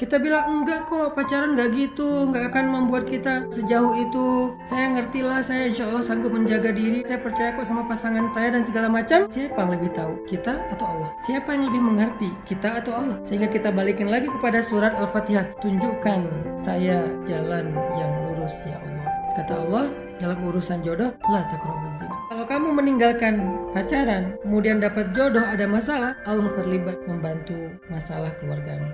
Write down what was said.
kita bilang enggak kok pacaran enggak gitu enggak akan membuat kita sejauh itu. Saya ngerti lah saya insya Allah sanggup menjaga diri. Saya percaya kok sama pasangan saya dan segala macam. Siapa yang lebih tahu kita atau Allah? Siapa yang lebih mengerti kita atau Allah? Sehingga kita balikin lagi kepada surat al-fatihah. Tunjukkan saya jalan yang lurus ya Allah. Kata Allah dalam urusan jodoh la taqrabuz zina. Kalau kamu meninggalkan pacaran, kemudian dapat jodoh ada masalah, Allah terlibat membantu masalah keluargamu.